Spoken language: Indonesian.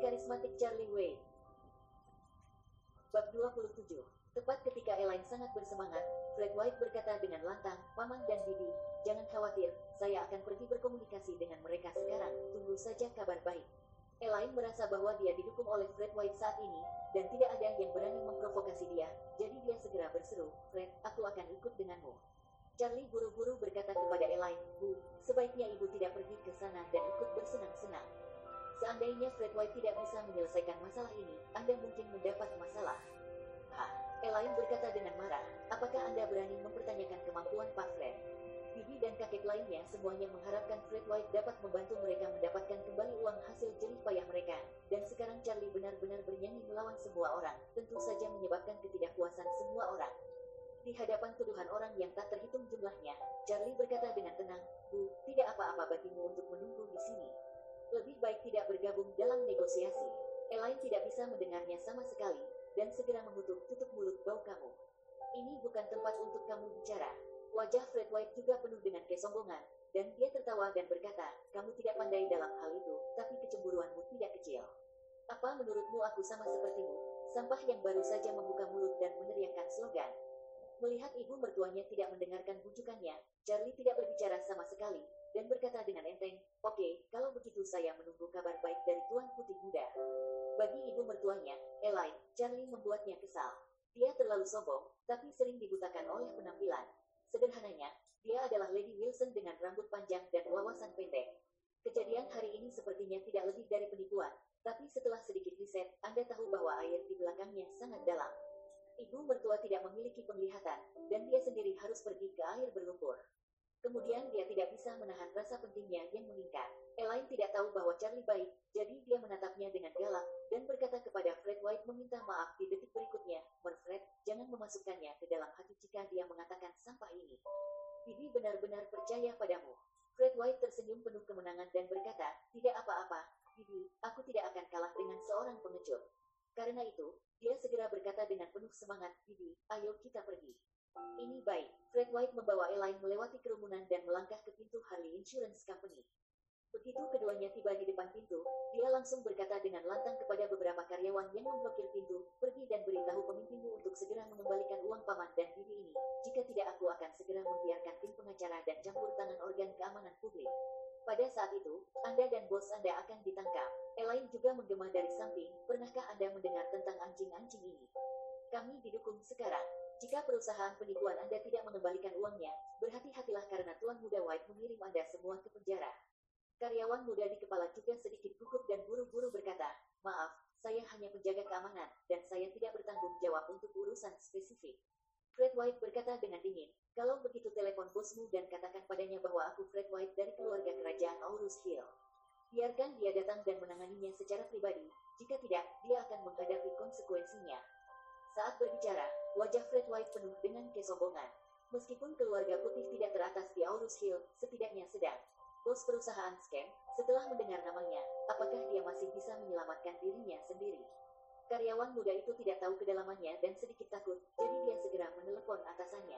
karismatik Charlie Wade. Bab 27 Tepat ketika Elaine sangat bersemangat, Fred White berkata dengan lantang, Paman dan Bibi, jangan khawatir, saya akan pergi berkomunikasi dengan mereka sekarang, tunggu saja kabar baik. Elaine merasa bahwa dia didukung oleh Fred White saat ini, dan tidak ada yang berani memprovokasi dia, jadi dia segera berseru, Fred, aku akan ikut denganmu. Charlie buru-buru berkata kepada Elaine, Bu, sebaiknya ibu tidak pergi ke sana dan ikut bersenang-senang. Seandainya Fred White tidak bisa menyelesaikan masalah ini, Anda mungkin mendapat masalah. Hah, Elaine berkata dengan marah, apakah Anda berani mempertanyakan kemampuan Pak Fred? Bibi dan kakek lainnya semuanya mengharapkan Fred White dapat membantu mereka mendapatkan kembali uang hasil jerih payah mereka. Dan sekarang Charlie benar-benar bernyanyi melawan semua orang, tentu saja menyebabkan ketidakpuasan semua orang. Di hadapan tuduhan orang yang tak terhitung jumlahnya, Charlie berkata dengan tenang, Bu, tidak apa-apa bagimu untuk menunggu di sini. Lebih baik tidak bergabung dalam negosiasi. Elaine tidak bisa mendengarnya sama sekali, dan segera mengutuk tutup mulut bau kamu. Ini bukan tempat untuk kamu bicara. Wajah Fred White juga penuh dengan kesombongan, dan dia tertawa dan berkata, kamu tidak pandai dalam hal itu, tapi kecemburuanmu tidak kecil. Apa menurutmu aku sama sepertimu, sampah yang baru saja membuka mulut dan meneriakkan slogan? Melihat ibu mertuanya tidak mendengarkan bujukannya, Charlie tidak berbicara sama sekali, dan berkata dengan enteng, Oke, kalau begitu saya menunggu kabar baik dari Tuan Putih Muda. Bagi ibu mertuanya, Elaine, Charlie membuatnya kesal. Dia terlalu sombong, tapi sering dibutakan oleh penampilan. Sederhananya, dia adalah Lady Wilson dengan rambut panjang dan wawasan pendek. Kejadian hari ini sepertinya tidak lebih dari penipuan, tapi setelah sedikit riset, Anda tahu bahwa air di belakangnya sangat dalam. Ibu mertua tidak memiliki penglihatan, dan dia sendiri harus pergi ke air berlumpur. Kemudian dia tidak bisa menahan rasa pentingnya yang meningkat. Elaine tidak tahu bahwa Charlie baik, jadi dia menatapnya dengan galak, dan berkata kepada Fred White meminta maaf di detik berikutnya, Fred, jangan memasukkannya ke dalam hati jika dia mengatakan sampah ini. Bibi benar-benar percaya padamu. Fred White tersenyum penuh kemenangan dan berkata, tidak apa-apa, Bibi, aku tidak akan kalah dengan seorang pengecut. Karena itu, dia segera berkata dengan penuh semangat, Bibi, ayo kita pergi. Ini baik. Fred White membawa Elaine melewati kerumunan dan melangkah ke pintu Harley Insurance Company. Begitu keduanya tiba di depan pintu, dia langsung berkata dengan lantang kepada beberapa karyawan yang memblokir pintu, pergi dan beritahu pemimpinmu untuk segera mengembalikan uang paman dan bibi ini. Jika tidak aku akan segera membiarkan tim pengacara dan campur tangan organ keamanan publik. Pada saat itu, Anda dan bos Anda akan ditangkap. Elaine juga menggema dari samping, pernahkah Anda mendengar tentang anjing-anjing ini? Kami didukung sekarang. Jika perusahaan penipuan Anda tidak mengembalikan uangnya, berhati-hatilah karena Tuan Muda White mengirim Anda semua ke penjara. Karyawan muda di kepala juga sedikit gugup dan buru-buru berkata, Maaf, saya hanya penjaga keamanan, dan saya tidak bertanggung jawab untuk urusan spesifik. Fred White berkata dengan dingin, kalau begitu telepon bosmu dan katakan padanya bahwa aku Fred White dari keluarga kerajaan Aurus Hill. Biarkan dia datang dan menanganinya secara pribadi, jika tidak, dia akan menghadapi konsekuensinya. Saat berbicara, wajah Fred White penuh dengan kesombongan. Meskipun keluarga putih tidak teratas di Aurus Hill, setidaknya sedang. Bos perusahaan scam, setelah mendengar namanya, apakah dia masih bisa menyelamatkan dirinya sendiri? Karyawan muda itu tidak tahu kedalamannya dan sedikit takut, jadi dia segera menelepon atasannya.